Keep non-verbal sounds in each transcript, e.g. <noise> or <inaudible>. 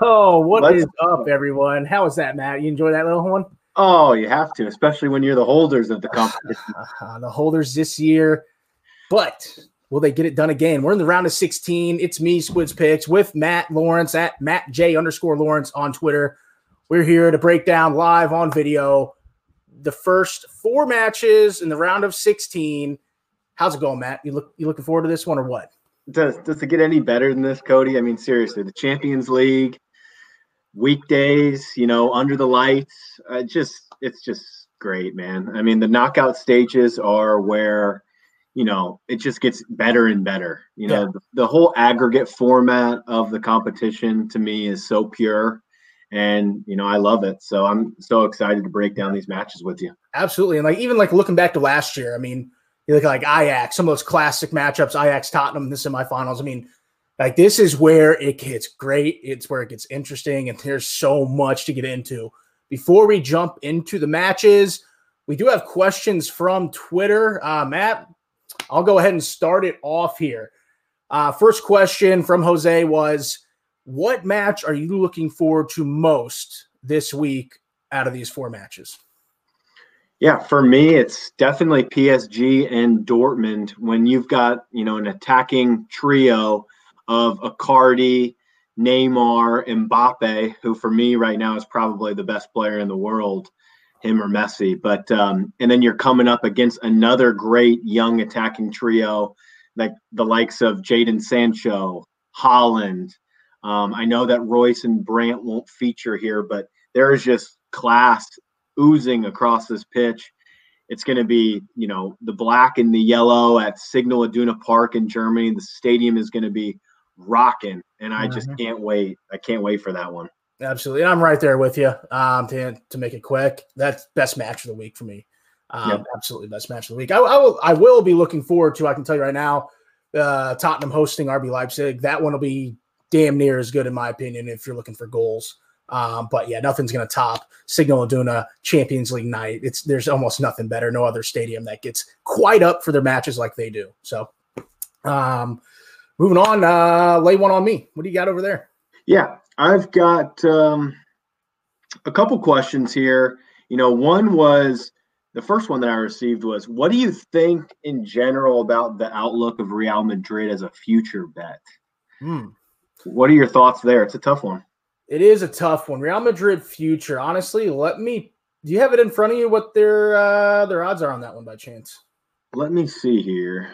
Oh, what Let's, is up, everyone? How is that, Matt? You enjoy that little one? Oh, you have to, especially when you're the holders of the <laughs> competition. Uh, the holders this year, but will they get it done again? We're in the round of 16. It's me, Squids Picks, with Matt Lawrence at Matt J underscore Lawrence on Twitter. We're here to break down live on video the first four matches in the round of 16. How's it going, Matt? You look you looking forward to this one or what? Does does it get any better than this, Cody? I mean, seriously, the Champions League, weekdays, you know, under the lights, uh, just it's just great, man. I mean, the knockout stages are where you know it just gets better and better. You know, yeah. the, the whole aggregate format of the competition to me is so pure and you know I love it. So I'm so excited to break down these matches with you. Absolutely, and like even like looking back to last year, I mean, you look like Ajax, some of those classic matchups, Ajax Tottenham, in the semifinals. I mean, like this is where it gets great. It's where it gets interesting, and there's so much to get into. Before we jump into the matches, we do have questions from Twitter. Uh, Matt, I'll go ahead and start it off here. Uh, first question from Jose was what match are you looking forward to most this week out of these four matches? Yeah, for me, it's definitely PSG and Dortmund. When you've got you know an attacking trio of Icardi, Neymar, Mbappe, who for me right now is probably the best player in the world, him or Messi. But um, and then you're coming up against another great young attacking trio, like the likes of Jadon Sancho, Haaland. um, I know that Reus and Brandt won't feature here, but there is just class oozing across this pitch. It's going to be, you know, the black and the yellow at Signal Iduna Park in Germany. The stadium is going to be rocking, and I just mm-hmm. can't wait. I can't wait for that one. Absolutely, I'm right there with you. Um, to to make it quick, that's best match of the week for me. Um, yep. Absolutely best match of the week. I, I, will I will be looking forward to. I can tell you right now, uh, Tottenham hosting RB Leipzig. That one will be damn near as good in my opinion if you're looking for goals. Um, but yeah, nothing's going to top Signal Iduna Champions League night. It's there's almost nothing better. No other stadium that gets quite up for their matches like they do. So, um, moving on, uh, lay one on me. What do you got over there? Yeah, I've got um, a couple questions here. You know, one was the first one that I received was, what do you think in general about the outlook of Real Madrid as a future bet? Hmm. What are your thoughts there? It's a tough one. It is a tough one. Real Madrid future. Honestly, let me. Do you have it in front of you? What their uh, their odds are on that one by chance? Let me see here.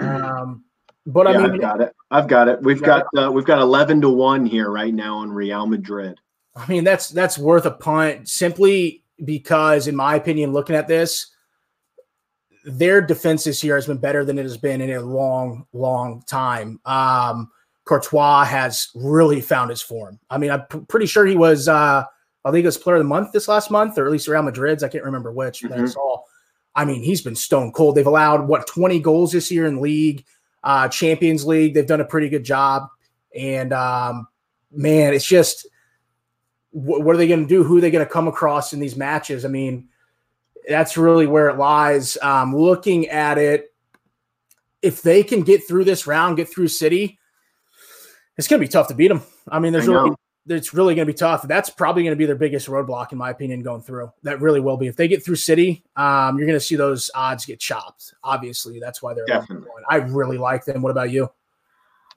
um, but yeah, I mean, I've got it. I've got it. We've got, got uh, we've got eleven to one here right now on Real Madrid. I mean, that's that's worth a punt simply because, in my opinion, looking at this, their defense this year has been better than it has been in a long, long time. Um, Courtois has really found his form. I mean, I'm p- pretty sure he was uh, a Liga's Player of the Month this last month, or at least Real Madrid's. I can't remember which mm-hmm. that I saw. I mean, he's been stone cold. They've allowed what 20 goals this year in league, uh, Champions League. They've done a pretty good job. And um, man, it's just wh- what are they going to do? Who are they going to come across in these matches? I mean, that's really where it lies. Um, looking at it, if they can get through this round, get through City, it's going to be tough to beat them. I mean, there's I really it's really going to be tough. That's probably going to be their biggest roadblock, in my opinion, going through. That really will be. If they get through City, um, you're going to see those odds get chopped. Obviously, that's why they're definitely. I really like them. What about you?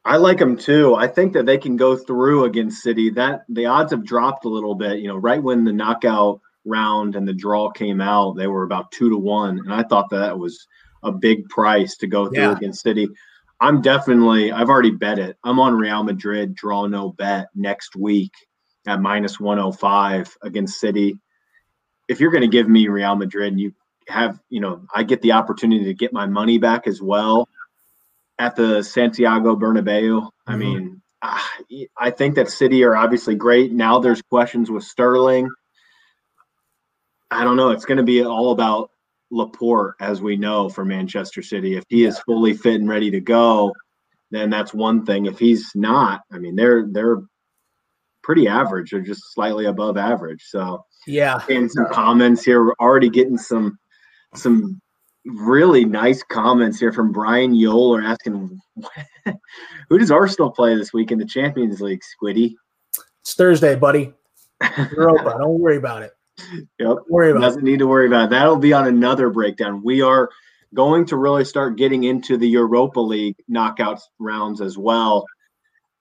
I like them too. I think that they can go through against City. That the odds have dropped a little bit. You know, right when the knockout round and the draw came out, they were about two to one, and I thought that, that was a big price to go through yeah. against City. I'm definitely, I've already bet it. I'm on Real Madrid, draw no bet next week at minus 105 against City. If you're going to give me Real Madrid and you have, you know, I get the opportunity to get my money back as well at the Santiago Bernabeu. Mm-hmm. I mean, I think that City are obviously great. Now there's questions with Sterling. I don't know. It's going to be all about Laporte, as we know for Manchester City. If he is fully fit and ready to go, then that's one thing. If he's not, I mean, they're they're pretty average or just slightly above average. So yeah, and some comments here. We're already getting some some really nice comments here from Brian Yoler asking, <laughs> who does Arsenal play this week in the Champions League, Squiddy? It's Thursday, buddy. <laughs> Europa. Don't worry about it. Yep. Don't worry about Doesn't need to worry about it. That'll be on another breakdown. We are going to really start getting into the Europa League knockout rounds as well.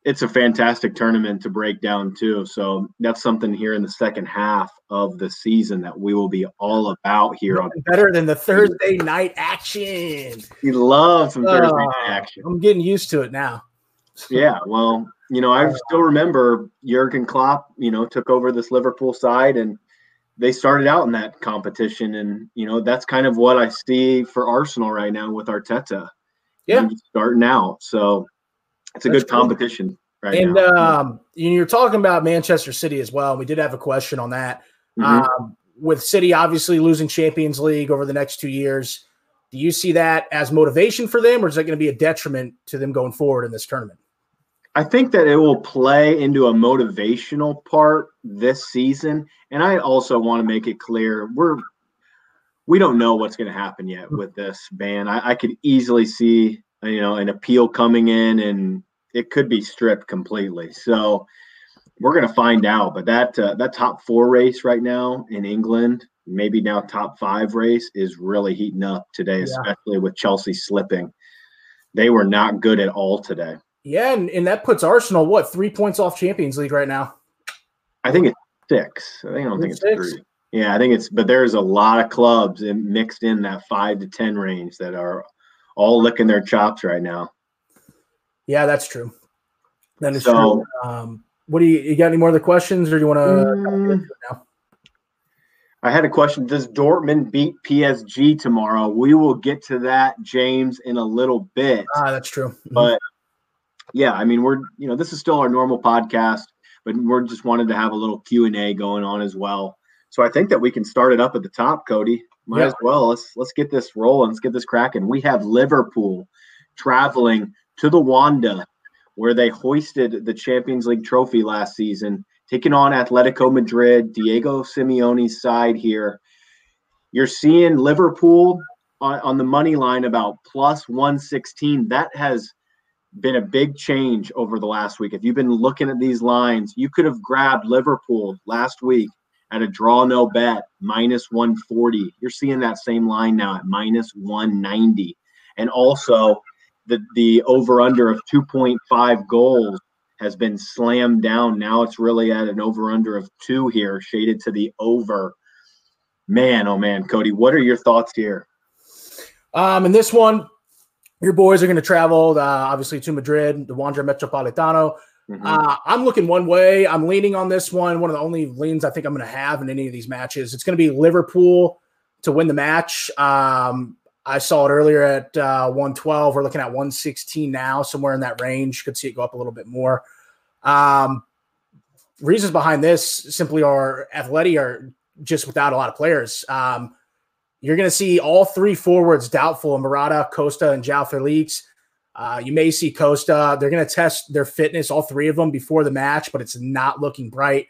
It's a fantastic tournament to break down too. So that's something here in the second half of the season that we will be all about here on. Better than the Thursday night action. We love some Thursday oh, night Oh, action. I'm getting used to it now. <laughs> Yeah, well, you know, I still remember Jurgen Klopp, you know, took over this Liverpool side and they started out in that competition. And, you know, that's kind of what I see for Arsenal right now with Arteta. Yeah. Starting out. So it's a That's good cool. competition right and now. um, you're talking about Manchester City as well. And we did have a question on that. Mhm. Um, with City obviously losing Champions League over the next two years, do you see that as motivation for them, or is that going to be a detriment to them going forward in this tournament? I think that it will play into a motivational part this season. And I also want to make it clear we're we don't know what's going to happen yet with this ban. I, I could easily see you know an appeal coming in, and it could be stripped completely. So we're going to find out. But that uh, that top four race right now in England, maybe now top five race, is really heating up today, Yeah. especially with Chelsea slipping. They were not good at all today. Yeah, and, and that puts Arsenal what three points off Champions League right now. I think it's six. I think I don't think it's Six? three. Yeah, I think it's but there's a lot of clubs in, mixed in that five to ten range that are all licking their chops right now. Yeah, that's true. That is So- true. Um, what do you, you got? Any more other questions, or do you want to? Mm. I had a question. Does Dortmund beat PSG tomorrow? We will get to that, James, in a little bit. Ah, that's true. Mhm. But yeah, I mean, we're you know this is still our normal podcast, but we're just wanted to have a little Q and A going on as well. So I think that we can start it up at the top, Cody. Might Yeah. as well. Let's let's get this rolling. Let's get this cracking. We have Liverpool traveling to the Wanda, where they hoisted the Champions League trophy last season, taking on Atletico Madrid, Diego Simeone's side here. You're seeing Liverpool on, on the money line about plus 116. That has been a big change over the last week. If you've been looking at these lines, you could have grabbed Liverpool last week at a draw no bet minus 140. You're seeing that same line now at minus 190. And also the the over under of 2.5 goals has been slammed down. Now it's really at an over under of 2 here, shaded to the over. Man, oh man, Cody, what are your thoughts here? Um, and this one, your boys are going to travel, uh, obviously, to Madrid, the Wanda Metropolitano. Mhm. Uh, I'm looking one way. I'm leaning on this one. One of the only leans I think I'm going to have in any of these matches. It's going to be Liverpool to win the match. Um, I saw it earlier at uh, 112. We're looking at 116 now, somewhere in that range. Could see it go up a little bit more. Um, reasons behind this simply are Atleti are just without a lot of players. Um, you're going to see all three forwards doubtful: Murata, Costa, and João Felix. Uh, you may see Costa. They're going to test their fitness, all three of them, before the match, but it's not looking bright.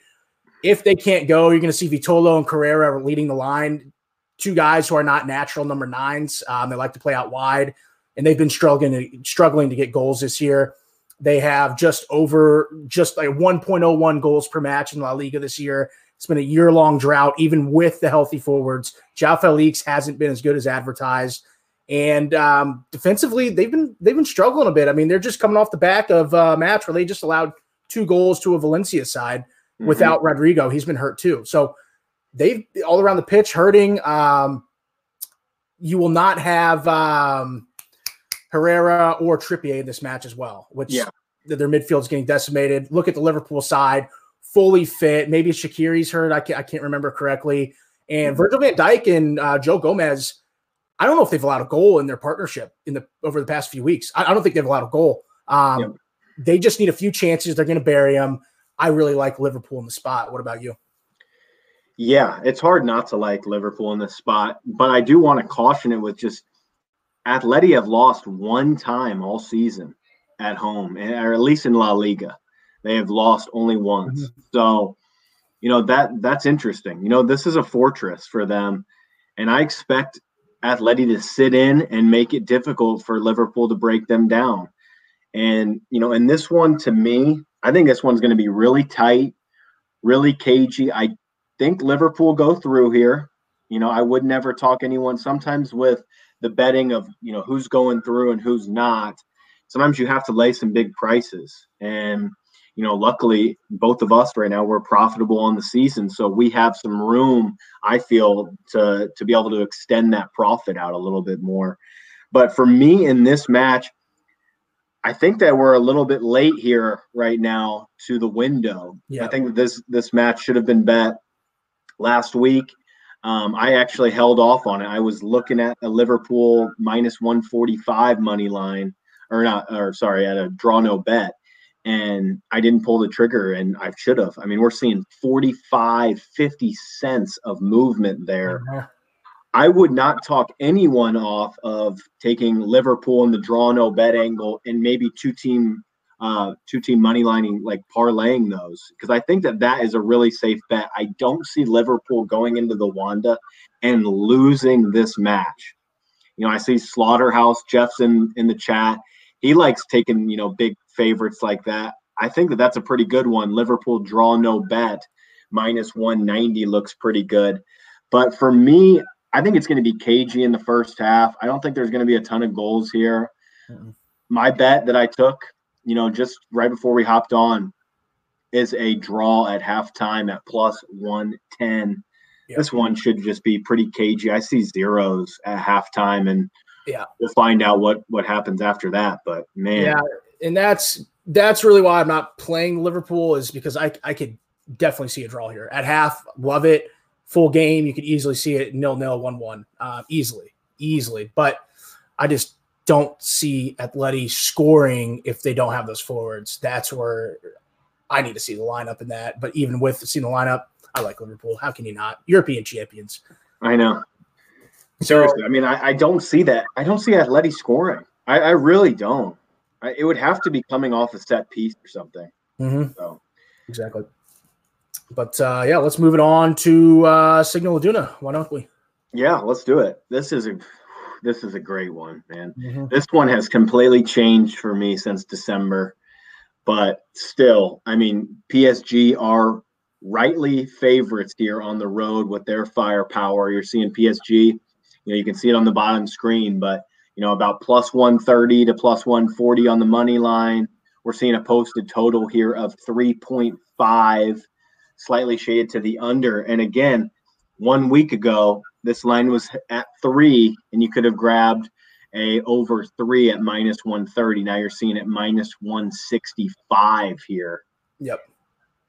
If they can't go, you're going to see Vitolo and Correa leading the line. Two guys who are not natural number nines. Um, they like to play out wide, and they've been struggling to, struggling to get goals this year. They have just over just like 1.01 goals per match in La Liga this year. It's been a year long drought, even with the healthy forwards. João Felix hasn't been as good as advertised. And um, defensively, they've been they've been struggling a bit. I mean, they're just coming off the back of a match where they just allowed two goals to a Valencia side Mhm. without Rodrigo. He's been hurt too. So they've all around the pitch hurting. Um, you will not have um, Herrera or Trippier in this match as well, which Yeah. th- their midfield's getting decimated. Look at the Liverpool side, fully fit. Maybe Shaqiri's hurt. I can't, I can't remember correctly. And Virgil van Dijk and uh, Joe Gomez. I don't know if they've allowed a goal in their partnership in the over the past few weeks. I, I don't think they've allowed a goal. Um, Yep. They just need a few chances. They're going to bury them. I really like Liverpool in the spot. What about you? Yeah, it's hard not to like Liverpool in this spot, but I do want to caution it with just Atleti have lost one time all season at home, or at least in La Liga. They have lost only once. Mm-hmm. So, you know, that that's interesting. You know, this is a fortress for them, and I expect Atleti to sit in and make it difficult for Liverpool to break them down. And, you know, and this one to me, I think this one's going to be really tight. really cagey. I think Liverpool go through here. You know, I would never talk anyone. Sometimes with the betting of you know who's going through and who's not, sometimes you have to lay some big prices. And you know, luckily both of us right now we're profitable on the season, so we have some room. I feel to to be able to extend that profit out a little bit more. But for me in this match, I think that we're a little bit late here right now to the window. Yeah. I think this this match should have been bet last week. Um, I actually held off on it. I was looking at a Liverpool minus 145 money line, or not, or sorry, at a draw no bet, and I didn't pull the trigger, and I should have. I mean, we're seeing 45, 50 cents of movement there. Uh-huh. I would not talk anyone off of taking Liverpool in the draw no bet angle and maybe two team uh, two team money lining like parlaying those because I think that that is a really safe bet. I don't see Liverpool going into the Wanda and losing this match. You know, I see Slaughterhouse Jeffson in the chat. He likes taking you know big favorites like that. I think that that's a pretty good one. Liverpool draw no bet minus 190 looks pretty good. But for me, I think it's going to be cagey in the first half. I don't think there's going to be a ton of goals here. Mm-hmm. My bet that I took, you know, just right before we hopped on, is a draw at halftime at plus 110. Yep. This one should just be pretty cagey. I see zeros at halftime, and yeah, we'll find out what what happens after that. But man, yeah, and that's that's really why I'm not playing Liverpool is because I I could definitely see a draw here at half. Love it full game, you could easily see it nil nil one one uh, easily, easily. But I just don't see Atleti scoring if they don't have those forwards. That's where I need to see the lineup in that. But even with seeing the lineup, I like Liverpool. How can you not? European champions. I know. Seriously, so, I mean, I, I, don't see that. I don't see Atleti scoring. I, I really don't. I, it would have to be coming off a set piece or something. Mm-hmm. So exactly. But uh, yeah, let's move it on to uh, Signal Iduna. Why don't we? Yeah, let's do it. This is a this is a great one, man. Mm-hmm. This one has completely changed for me since December, but still, I mean, PSG are rightly favorites here on the road with their firepower. You're seeing PSG, you know, you can see it on the bottom screen, but you know, about plus 130 to plus 140 on the money line. We're seeing a posted total here of 3.5 slightly shaded to the under. And again, one week ago, this line was at three, and you could have grabbed a over three at minus 130. Now you're seeing it minus 165 here. Yep.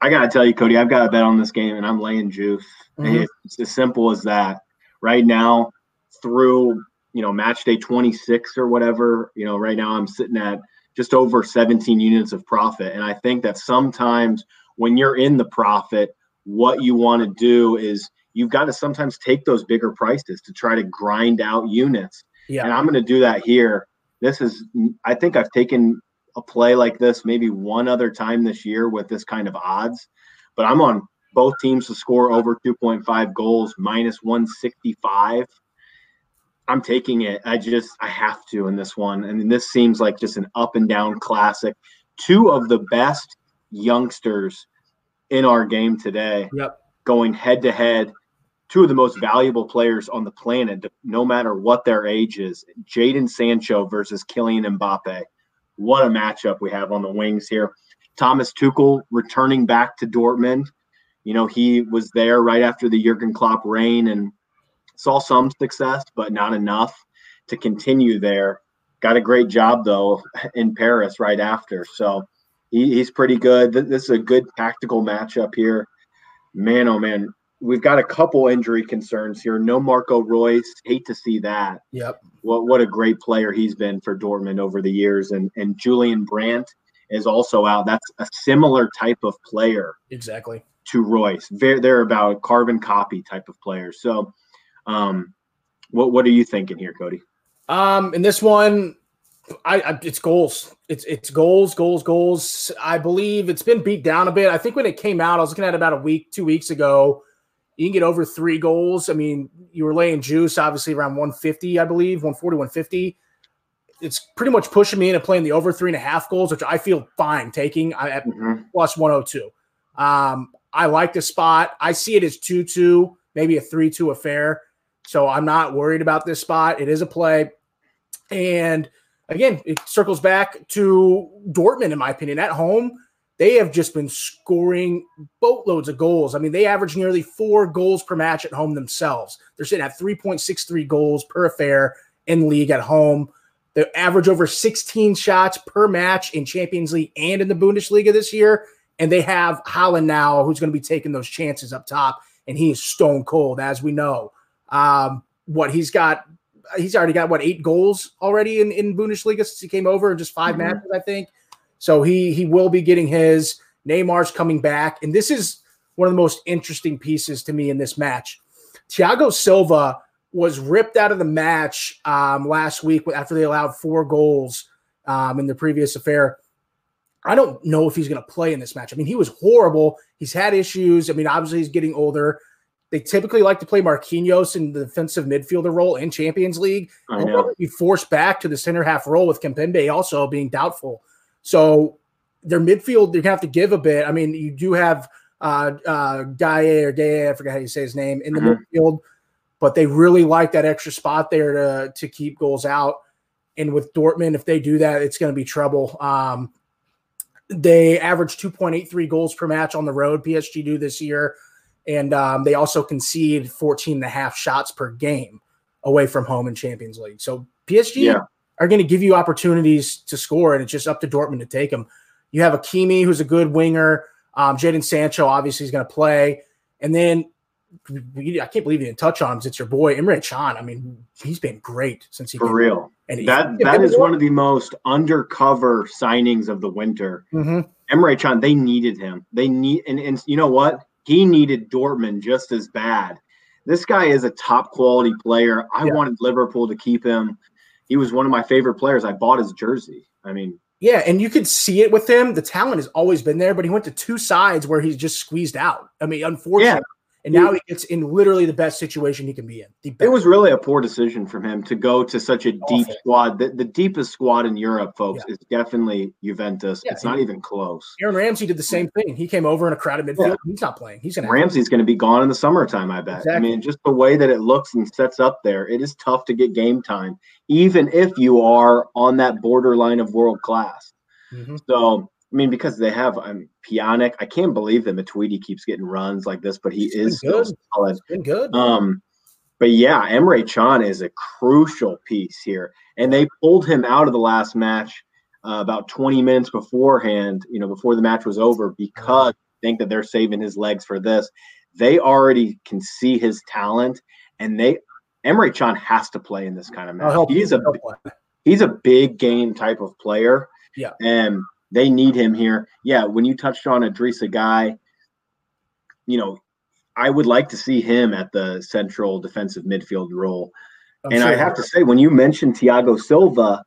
I gotta tell you, Cody, I've got a bet on this game, and I'm laying juice. Mm-hmm. It's as simple as that. Right now, through you know match day 26 or whatever, you know, right now I'm sitting at just over 17 units of profit, and I think that sometimes when you're in the profit, what you want to do is you've got to sometimes take those bigger prices to try to grind out units. Yeah. And I'm going to do that here. This is, I think I've taken a play like this maybe one other time this year with this kind of odds, but I'm on both teams to score over 2.5 goals minus 165. I'm taking it. I just, I have to in this one. I mean, this seems like just an up and down classic. Two of the best youngsters in our game today. Yep. Going head to head, two of the most valuable players on the planet, no matter what their age is. Jadon Sancho versus Kylian Mbappe. What a matchup we have on the wings here. Thomas Tuchel returning back to Dortmund. You know, he was there right after the Jurgen Klopp reign and saw some success, but not enough to continue there. Got a great job though in Paris right after. So he, he's pretty good. This is a good tactical matchup here. Man, oh man, we've got a couple injury concerns here. No Marco Reus. Hate to see that. Yep. What what a great player he's been for Dortmund over the years. And and Julian Brandt is also out. That's a similar type of player. Exactly. To Royce. They're, they're about carbon copy type of players. So um what what are you thinking here, Cody? Um in this one, I, I, it's goals. It's it's goals, goals, goals. I believe it's been beat down a bit. I think when it came out, I was looking at about a week, two weeks ago. You can get over three goals. I mean, you were laying juice obviously around 150, I believe, 140, 150. It's pretty much pushing me into playing the over three and a half goals, which I feel fine taking at mm-hmm. plus 102. Um, I like the spot. I see it as 2 2, maybe a 3 2 affair. So I'm not worried about this spot. It is a play. And again, it circles back to Dortmund, in my opinion. At home, they have just been scoring boatloads of goals. I mean, they average nearly four goals per match at home themselves. They're sitting at 3.63 goals per affair in league at home. They average over 16 shots per match in Champions League and in the Bundesliga this year. And they have Haaland now, who's going to be taking those chances up top, and he is stone cold, as we know. Um, what he's got, he's already got what eight goals already in, in Bundesliga since he came over in just 5 mm-hmm. matches, I think. So he he will be getting his. Neymar's coming back, and this is one of the most interesting pieces to me in this match. Thiago Silva was ripped out of the match um, last week after they allowed four goals um, in the previous affair. I don't know if he's going to play in this match. I mean, he was horrible. He's had issues. I mean, obviously he's getting older. They typically like to play Marquinhos in the defensive midfielder role in Champions League. I know. Be forced back to the center half role with Kimpembe also being doubtful. So their midfield, you're gonna have to give a bit. I mean, you do have uh uh Gueye or Gueye, I forget how you say his name, in the mm-hmm. midfield, but they really like that extra spot there to to keep goals out. And with Dortmund, if they do that, it's going to be trouble. Um, they average 2.83 goals per match on the road. PSG do this year, and um, they also concede 14 and a half shots per game away from home in Champions League. So PSG yeah are going to give you opportunities to score, and it's just up to Dortmund to take them. You have Hakimi, who's a good winger. Um, Jadon Sancho obviously is going to play, and then I can't believe you didn't touch on him. It's your boy Emre Can. I mean, he's been great since he for real. And that that is one of the most undercover signings of the winter. Mm-hmm. Emre Can, they needed him. They need, and, and you know what? He needed Dortmund just as bad. This guy is a top quality player. I yeah. wanted Liverpool to keep him he was one of my favorite players. I bought his jersey. I mean, yeah, and you could see it with him. The talent has always been there, but he went to two sides where he's just squeezed out. I mean, unfortunately, and now he gets in literally the best situation he can be in. It was really a poor decision from him to go to such a deep squad. The, the deepest squad in Europe, folks, yeah. is definitely Juventus. Yeah, it's not even close. Aaron Ramsey did the same thing. He came over in a crowded midfield. Yeah. He's not playing. He's going to Ramsey's going to be gone in the summertime. I bet. Exactly. I mean, just the way that it looks and sets up there, it is tough to get game time, even if you are on that borderline of world class. Mm-hmm. So I mean, because they have I mean, Pjanic. I can't believe that Matuidi keeps getting runs like this, but he is good. solid. been good. Um, but yeah, Emre Can is a crucial piece here, and they pulled him out of the last match uh, about 20 minutes beforehand. You know, before the match was over, because I think that they're saving his legs for this. They already can see his talent, and they Emre Can has to play in this kind of match. He's a he's a big game type of player. Yeah, and they need him here. Yeah, when you touched on Idrissa Gueye, you know, I would like to see him at the central defensive midfield role. I'm and sure. I have to say, when you mentioned Thiago Silva,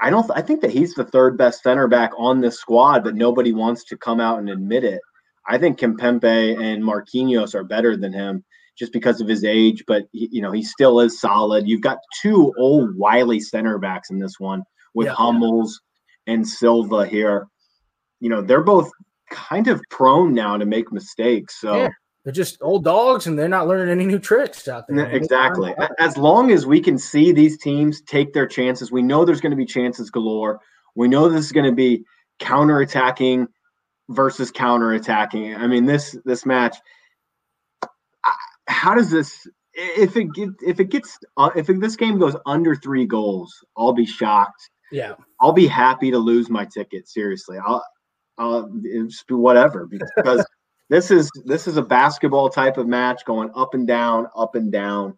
I don't. I think that he's the third best center back on this squad, but nobody wants to come out and admit it. I think Kimpembe and Marquinhos are better than him just because of his age, but he, you know he still is solid. You've got two old wily center backs in this one with yeah, Hummels and Silva here, you know, they're both kind of prone now to make mistakes. So yeah, they're just old dogs and they're not learning any new tricks out there. Exactly. As long as we can see these teams take their chances, we know there's going to be chances galore. We know this is going to be counterattacking versus counterattacking. I mean, this this match how does this if it get if it gets uh, if this game goes under 3 goals, I'll be shocked yeah, I'll be happy to lose my ticket. Seriously, I'll, I'll just be whatever because <laughs> this is this is a basketball type of match going up and down, up and down,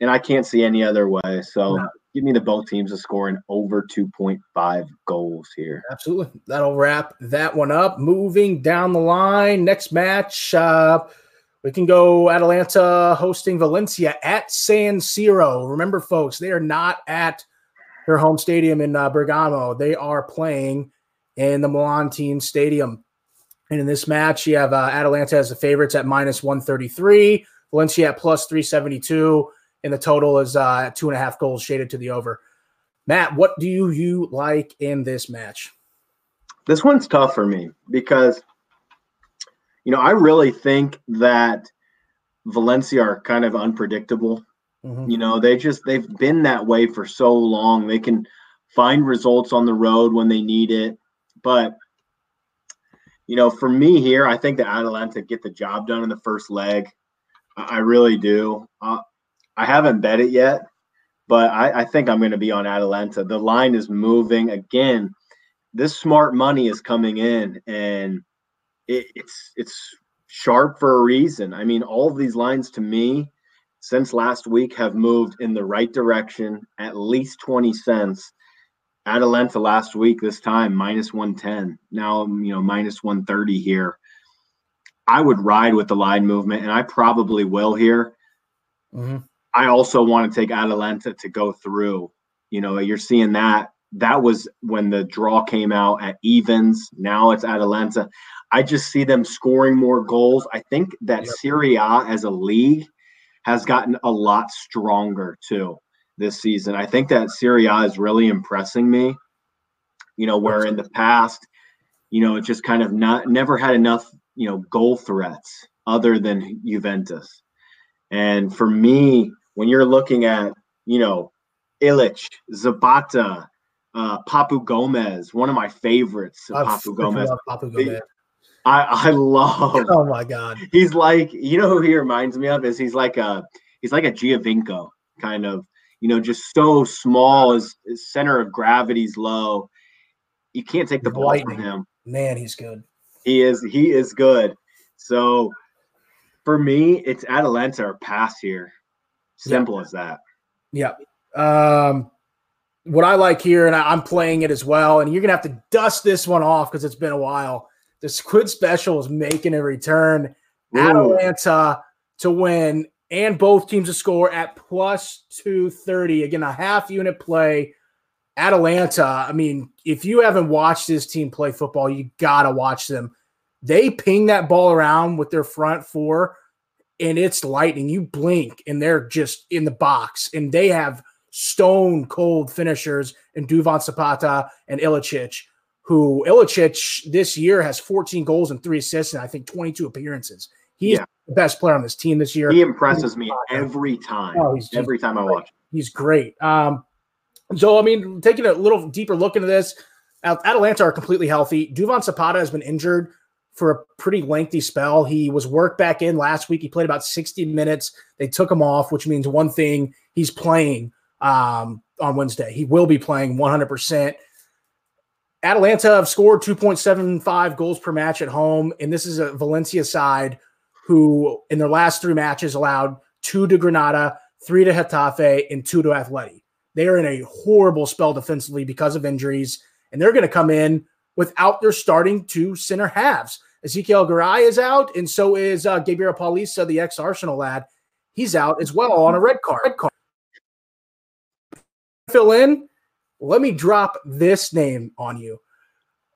and I can't see any other way. So. No. Give me the both teams to score scoring over 2.5 goals here. Absolutely. That'll wrap that one up. Moving down the line, next match, uh, we can go Atalanta hosting Valencia at San Siro. Remember, folks, they are not at their home stadium in uh, Bergamo. They are playing in the Milan team stadium. And in this match, you have uh, Atalanta as the favorites at minus 133, Valencia at plus 372, and the total is uh, two and a half goals shaded to the over. Matt, what do you, you like in this match? This one's tough for me because you know, I really think that Valencia are kind of unpredictable. Mm-hmm. You know, they just they've been that way for so long. They can find results on the road when they need it, but you know, for me here, I think the Atalanta get the job done in the first leg. I really do. Uh, I haven't bet it yet, but I, I think I'm going to be on Atalanta. The line is moving again. This smart money is coming in, and it, it's it's sharp for a reason. I mean, all of these lines to me since last week have moved in the right direction, at least 20 cents. Atalanta last week, this time minus 110. Now, you know, minus 130 here. I would ride with the line movement, and I probably will here. Mm-hmm. I also want to take Atalanta to go through. You know, you're seeing that. That was when the draw came out at evens. Now it's Atalanta. I just see them scoring more goals. I think that yep. Serie A as a league has gotten a lot stronger too this season. I think that Serie A is really impressing me. You know, where in the past, you know, it just kind of not never had enough, you know, goal threats other than Juventus. And for me, when you're looking at, you know, Illich, Zapata, uh, Papu Gomez, one of my favorites, Papu Gomez. Papu Gomez. I, I love. Oh my god, he's like you know who he reminds me of is he's like a he's like a Giovinco kind of you know, just so small. His, his center of gravity's low. You can't take the ball Lightning. from him. Man, he's good. He is. He is good. So for me, it's Atalanta or pass here. Simple as that. Yeah. Um, what I like here, and I, am playing it as well, and you're gonna have to dust this one off because it's been a while. The Squid Special is making a return. Ooh. Atalanta to win and both teams to score at plus 230. Again, a half unit play. Atalanta, I mean, if you haven't watched this team play football, you got to watch them. They ping that ball around with their front four, and it's lightning. You blink, and they're just in the box, and they have stone cold finishers in Duvan Zapata and Ilicic, who Ilicic this year has 14 goals and three assists, and I think 22 appearances. He's yeah the best player on this team this year. He impresses me every time. Oh, he's every time I watch. He's great. Um, so I mean, taking a little deeper look into this, Atalanta are completely healthy. Duvan Zapata has been injured for a pretty lengthy spell. He was worked back in last week. He played about 60 minutes. They took him off, which means one thing: he's playing um, on Wednesday. He will be playing 100 percent. Atalanta have scored 2.75 goals per match at home, and this is a Valencia side who in their last three matches allowed two to Granada, three to Getafe, and two to Atleti. They are in a horrible spell defensively because of injuries, and they're going to come in without their starting two center halves. Ezequiel Garay is out, and so is uh, Gabriel Paulista, the ex Arsenal lad. He's out as well on a red card. Red card. Fill in. Let me drop this name on you.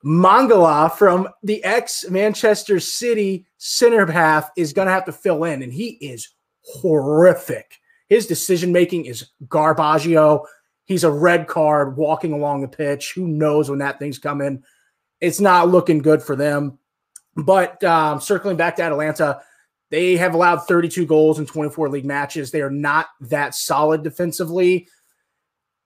Mangala from the ex Manchester City center half is going to have to fill in, and he is horrific. His decision making is garbaggio. He's a red card walking along the pitch. Who knows when that thing's coming? It's not looking good for them. But um, circling back to Atalanta, they have allowed 32 goals in 24 league matches. They are not that solid defensively.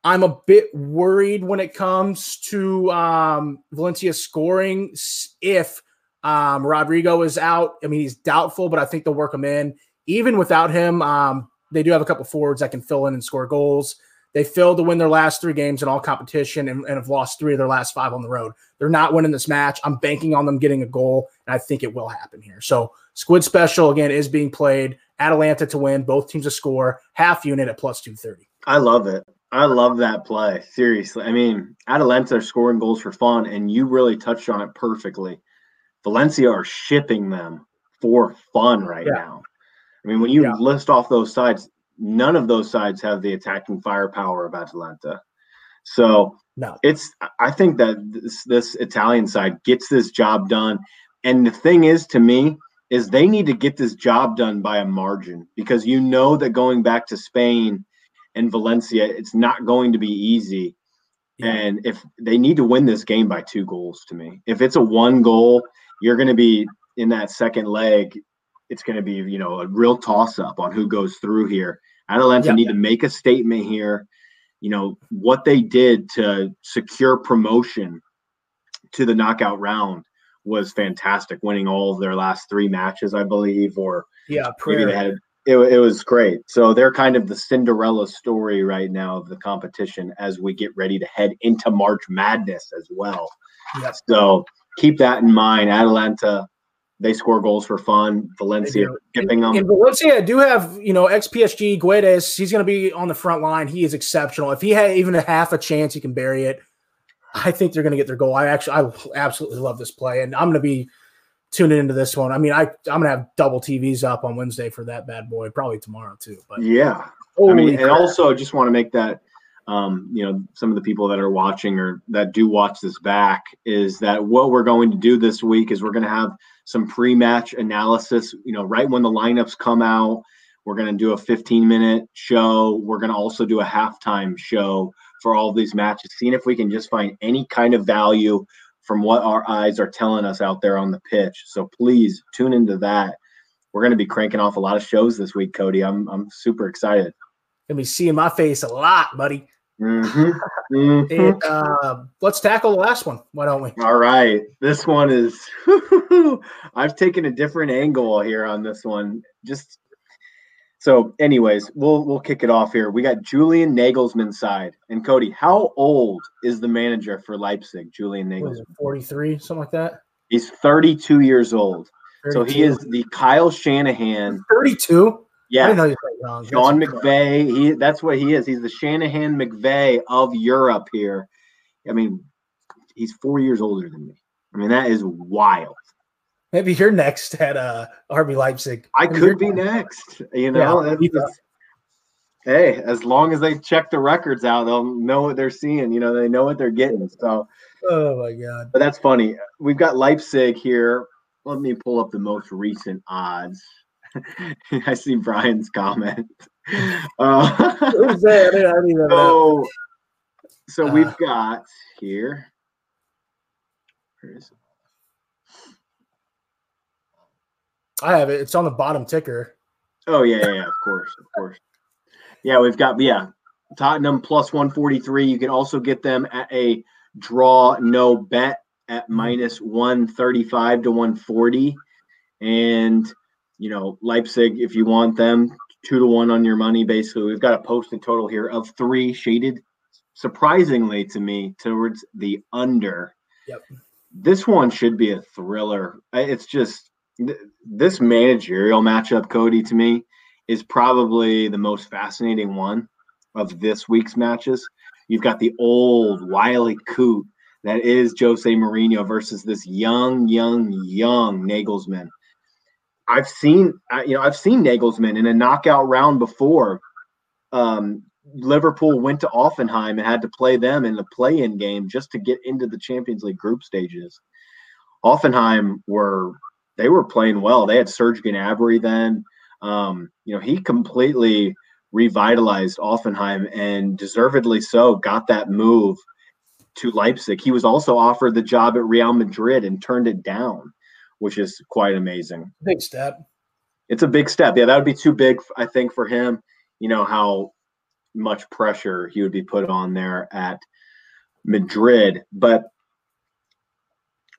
I'm a bit worried when it comes to um, Valencia scoring if um, Rodrigo is out. I mean, he's doubtful, but I think they'll work him in. Even without him, um, they do have a couple forwards that can fill in and score goals. They failed to win their last three games in all competition and, and, have lost three of their last five on the road. They're not winning this match. I'm banking on them getting a goal, and I think it will happen here. So, Squid Special again is being played. Atalanta to win, both teams to score, half unit at plus 230. I love it. I love that play. Seriously. I mean, Atalanta are scoring goals for fun, and you really touched on it perfectly. Valencia are shipping them for fun right yeah. now. I mean, when you yeah. list off those sides, none of those sides have the attacking firepower of Atalanta. So no. it's I think that this, this Italian side gets this job done. And the thing is to me is they need to get this job done by a margin because you know that going back to Spain and Valencia, it's not going to be easy. Yeah. And if they need to win this game by two goals to me, if it's a one goal, you're going to be in that second leg, it's going to be you know a real toss up on who goes through here. Atalanta yep. need to make a statement here. You know what they did to secure promotion to the knockout round was fantastic, winning all of their last three matches, I believe, or yeah, maybe they had it, it was great. So they're kind of the Cinderella story right now of the competition as we get ready to head into March Madness as well. Yes. So keep that in mind. Atalanta, they score goals for fun. Valencia skipping them. In Valencia, I do have, you know, XPSG Guedes. He's going to be on the front line. He is exceptional. If he had even a half a chance, he can bury it. I think they're going to get their goal. I actually, I absolutely love this play, and I'm going to be tuning into this one. I mean, I I'm going to have double TVs up on Wednesday for that bad boy, probably tomorrow too. But yeah, I mean, crap. and also just want to make that um, you know, some of the people that are watching or that do watch this back is that what we're going to do this week is we're going to have some pre-match analysis. You know, right when the lineups come out, we're going to do a 15-minute show. We're going to also do a halftime show for all of these matches, seeing if we can just find any kind of value from what our eyes are telling us out there on the pitch. So please tune into that. We're going to be cranking off a lot of shows this week, Cody. I'm I'm super excited gonna be seeing my face a lot, buddy. Mm-hmm. <laughs> Mm-hmm. and, uh, let's tackle the last one. Why don't we? All right. This one is. <laughs> I've taken a different angle here on this one. Just so, anyways, we'll we'll kick it off here. We got Julian Nagelsmann side and Cody. How old is the manager for Leipzig? Julian Nagelsmann. Forty three, something like that. He's thirty two years old. 32. So he is the Kyle Shanahan. Thirty two. Yeah, I didn't know you wrong. Sean McVay. He that's what he is. He's the Shanahan McVay of Europe here. I mean, he's four years older than me. I mean, that is wild. Maybe you're next at uh RB Leipzig. I could be next. You know, yeah, hey, as long as they check the records out, they'll know what they're seeing. You know, they know what they're getting. So, oh my god! But that's funny. We've got Leipzig here. Let me pull up the most recent odds. <laughs> I see Brian's comment. <laughs> Uh, so, so uh, we've got here. Where is it? I have it. It's on the bottom ticker. Oh yeah, yeah, yeah, of course, of course. Yeah, we've got yeah, Tottenham plus 143. You can also get them at a draw no bet at minus 135 to 140. And you know, Leipzig, if you want them, two to one on your money. Basically, we've got a posted total here of three, shaded surprisingly to me towards the under. Yep. This one should be a thriller. It's just this managerial matchup, Cody, to me, is probably the most fascinating one of this week's matches. You've got the old wily coot that is Jose Mourinho versus this young, young, young Nagelsmann I've seen, you know, I've seen Nagelsmann in a knockout round before. Um, Liverpool went to Hoffenheim and had to play them in the play-in game just to get into the Champions League group stages. Hoffenheim were they were playing well. They had Serge Gnabry then. Um, you know, he completely revitalized Hoffenheim and deservedly so got that move to Leipzig. He was also offered the job at Real Madrid and turned it down which is quite amazing. Big step. It's a big step. Yeah, that would be too big, I think, for him. You know how much pressure he would be put on there at Madrid. But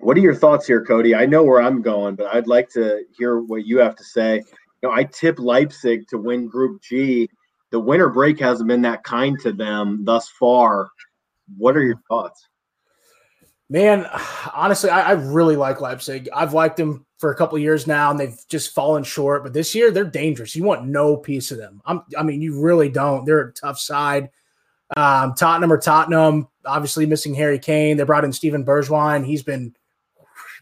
what are your thoughts here, Cody? I know where I'm going, but I'd like to hear what you have to say. You know, I tip Leipzig to win Group G. The winter break hasn't been that kind to them thus far. What are your thoughts? Man, honestly, I, I, really like Leipzig. I've liked them for a couple years now, and they've just fallen short. But this year, they're dangerous. You want no piece of them. I'm, i mean, you really don't. They're a tough side. Um, Tottenham or Tottenham, obviously missing Harry Kane. They brought in Steven Bergwijn. He's been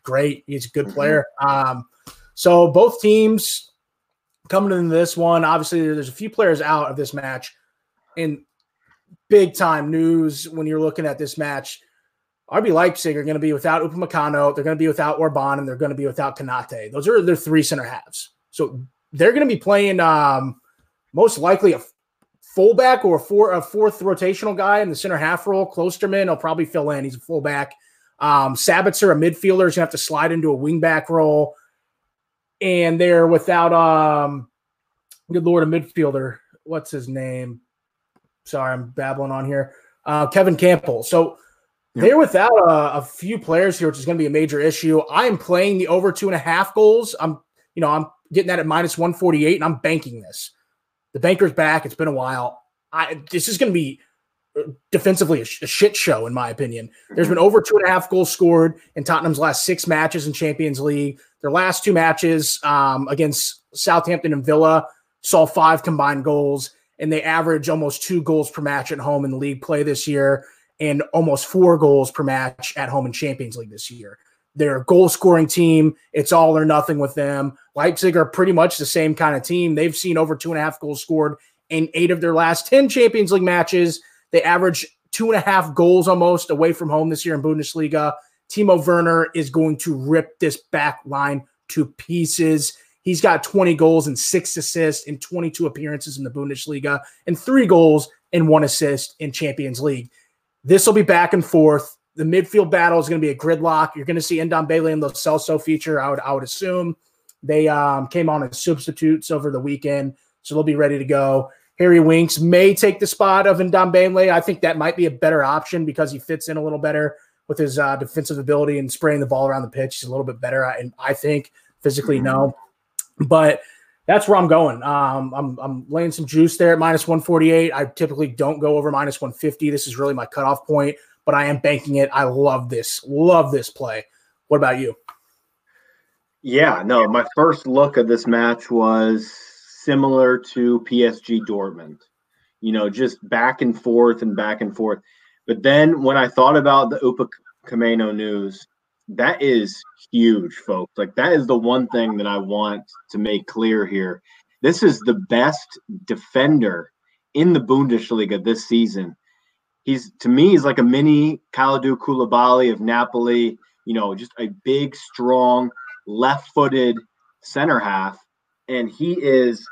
great. He's a good mm-hmm. player. Um, so both teams coming into this one, obviously, there's a few players out of this match, and big time news when you're looking at this match RB Leipzig are going to be without Upamecano, they're going to be without Orban, and they're going to be without Konaté. Those are their three center halves. So they're going to be playing um, most likely a fullback or a, four, a fourth rotational guy in the center half role. Klostermann will probably fill in. He's a fullback. Um, Sabitzer, a midfielder, is going to have to slide into a wingback role. and they're without um, good lord, a midfielder. What's his name? Sorry, I'm babbling on here. Uh, Kevin Kampl. So they're without a, a, few players here, which is going to be a major issue. I am playing the over two and a half goals. I'm, you know, I'm getting that at minus 148, and I'm banking this. The banker's back. It's been a while. I this is going to be defensively a, sh- a, shit show, in my opinion. There's been over two and a half goals scored in Tottenham's last six matches in Champions League. Their last two matches um, against Southampton and Villa saw five combined goals, and they average almost two goals per match at home in the league play this year, and almost four goals per match at home in Champions League this year. They're a goal scoring team. It's all or nothing with them. Leipzig are pretty much the same kind of team. They've seen over two and a half goals scored in eight of their last 10 Champions League matches. They average two and a half goals almost away from home this year in Bundesliga. Timo Werner is going to rip this back line to pieces. He's got 20 goals and six assists in 22 appearances in the Bundesliga and three goals and one assist in Champions League. This will be back and forth. The midfield battle is going to be a gridlock. You're going to see Ndombele and Lo Celso feature, I would, I would assume. They um, came on as substitutes over the weekend, so they'll be ready to go. Harry Winks may take the spot of Ndombele. I think that might be a better option because he fits in a little better with his uh, defensive ability and spraying the ball around the pitch. He's a little bit better, and I think physically, mm-hmm. no. But that's where I'm going. Um, I'm, I'm laying some juice there at minus 148. I typically don't go over minus 150. This is really my cutoff point, but I am banking it. I love this. Love this play. What about you? Yeah, no, my first look at this match was similar to PSG Dortmund. You know, just back and forth and back and forth. But then when I thought about the Upamecano news, that is huge, folks. Like that is the one thing that I want to make clear here. This is the best defender in the Bundesliga this season. He's to me, he's like a mini Kalidou Koulibaly of Napoli. You know, just a big, strong, left-footed center half, and he is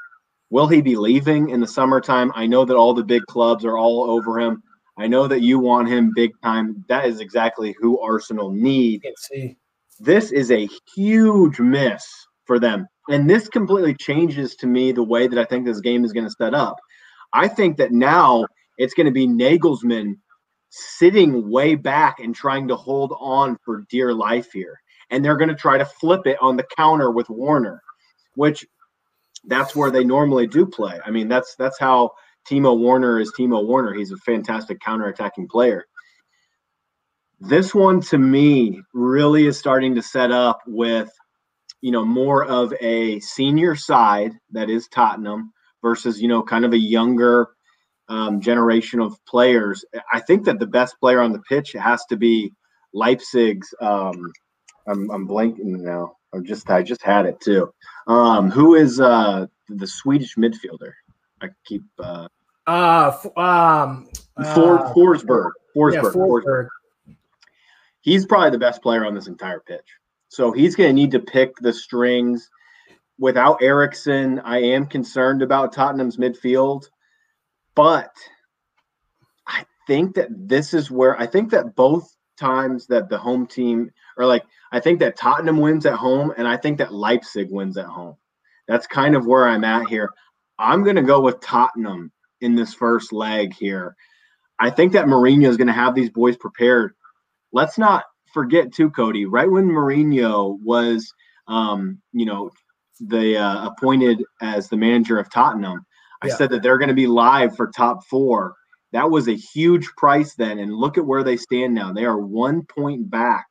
Will he be leaving in the summertime? I know that all the big clubs are all over him. I know that you want him big time. That is exactly who Arsenal need. This is a huge miss for them. And this completely changes to me the way that I think this game is going to set up. I think that now it's going to be Nagelsmann sitting way back and trying to hold on for dear life here. And they're going to try to flip it on the counter with Werner, which that's where they normally do play. I mean, that's that's how Timo Werner is Timo Werner. He's a fantastic counterattacking player. This one to me really is starting to set up with, you know, more of a senior side that is Tottenham versus, you know, kind of a younger um, generation of players. I think that the best player on the pitch has to be Leipzig's. Um, I'm, I'm blanking now. I'm just I just had it too. Um, who is uh, the Swedish midfielder? I keep uh, uh um For, uh, Forsberg. Forsberg. Yeah, Forsberg. He's probably the best player on this entire pitch. So he's going to need to pick the strings. Without Eriksen, I am concerned about Tottenham's midfield, but I think that this is where I think that both times that the home team or like I think that Tottenham wins at home and I think that Leipzig wins at home. That's kind of where I'm at here. I'm going to go with Tottenham in this first leg here. I think that Mourinho is going to have these boys prepared. Let's not forget too, Cody. Right when Mourinho was, um, you know, the uh, appointed as the manager of Tottenham, I yeah. said that they're going to be live for top four. That was a huge price then, and look at where they stand now. They are one point back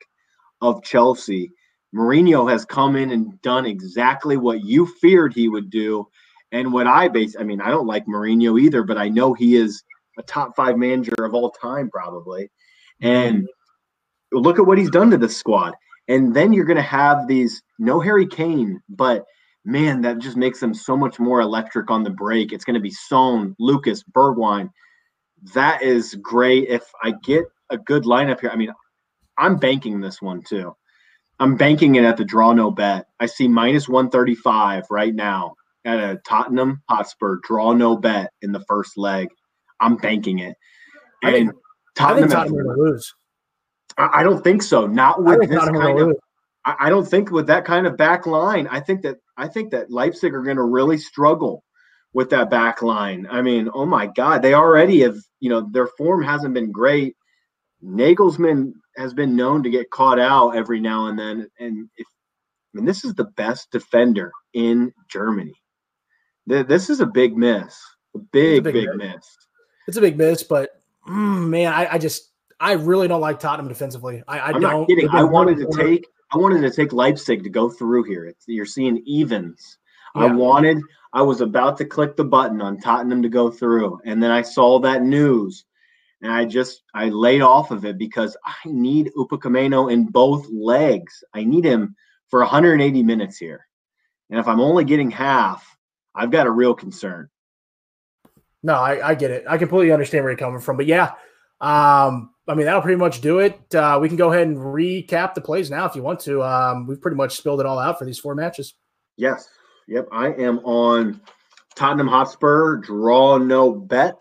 of Chelsea. Mourinho has come in and done exactly what you feared he would do. And what I base, I mean, I don't like Mourinho either, but I know he is a top five manager of all time, probably. And look at what he's done to this squad. And then you're going to have these no Harry Kane, but man, that just makes them so much more electric on the break. It's going to be Son, Lucas, Bergwijn. That is great. If I get a good lineup here, I mean, I'm banking this one too. I'm banking it at the draw no bet. I see minus 135 right now at a Tottenham Hotspur draw no bet in the first leg. I'm banking it. And I think, Tottenham, I think Tottenham will lose. I don't think so. Not with this kind of. I don't think with that kind of back line. I think that I think that Leipzig are going to really struggle with that back line. I mean, oh my God, they already have, you know, their form hasn't been great. Nagelsmann has been known to get caught out every now and then. And if, I mean, this is the best defender in Germany. This is a big miss, a big, a big, big miss. miss. It's a big miss, but mm, man, I, I, just, I really don't like Tottenham defensively. I, I am don't. Not kidding. I wanted to take, I wanted to take Leipzig to go through here. It's, you're seeing evens. Yeah. I wanted, I was about to click the button on Tottenham to go through, and then I saw that news, and I just I laid off of it because I need Upamecano in both legs. I need him for 180 minutes here, and if I'm only getting half, I've got a real concern. No, I, I get it. I completely understand where you're coming from, but yeah, um, I mean that'll pretty much do it. Uh, we can go ahead and recap the plays now if you want to. Um, we've pretty much spilled it all out for these four matches. Yes. Yep, I am on Tottenham Hotspur, draw no bet.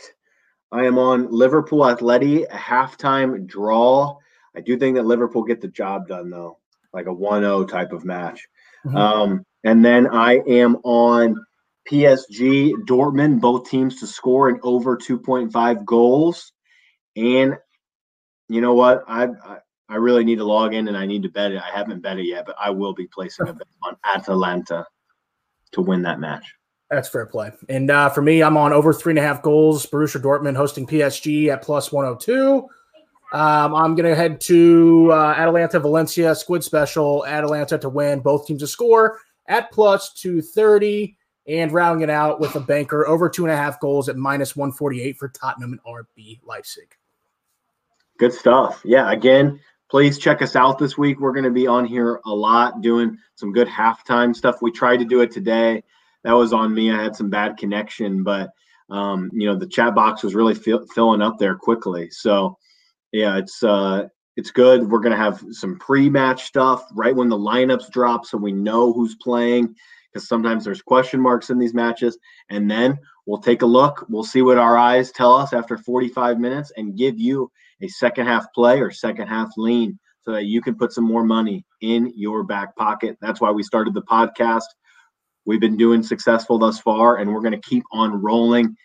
I am on Liverpool Atleti, a halftime draw. I do think that Liverpool get the job done, though, like a 1 0 type of match. Mm-hmm. Um, and then I am on PSG, Dortmund, both teams to score in over 2.5 goals. And you know what? I, I, I really need to log in and I need to bet it. I haven't bet it yet, but I will be placing a bet on Atalanta to win that match. That's fair play. And uh, for me, I'm on over three and a half goals. Borussia Dortmund hosting PSG at plus 102. Um, I'm going to head to uh, Atalanta Valencia Squid Special. Atalanta to win. Both teams to score at plus 230. And rounding it out with a banker over two and a half goals at minus 148 for Tottenham and RB Leipzig. Good stuff. Yeah. Again, please check us out this week. We're going to be on here a lot doing some good halftime stuff. We tried to do it today. That was on me. I had some bad connection, but um, you know the chat box was really fill, filling up there quickly. So yeah, it's uh, it's good. We're gonna have some pre-match stuff right when the lineups drop, so we know who's playing. Because sometimes there's question marks in these matches, and then we'll take a look. We'll see what our eyes tell us after 45 minutes, and give you a second half play or second half lean so that you can put some more money in your back pocket. That's why we started the podcast. We've been doing successful thus far, and we're going to keep on rolling.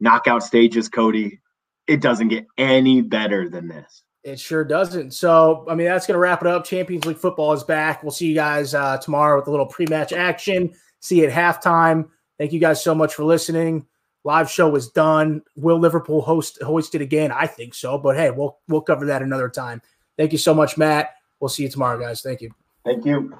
Knockout stages, Cody. It doesn't get any better than this. It sure doesn't. So, I mean, that's going to wrap it up. Champions League football is back. We'll see you guys uh, tomorrow with a little pre match action. See you at halftime. Thank you guys so much for listening. Live show is done. Will Liverpool host hoist it again? I think so, but hey, we'll we'll cover that another time. Thank you so much, Matt. We'll see you tomorrow, guys. Thank you. Thank you.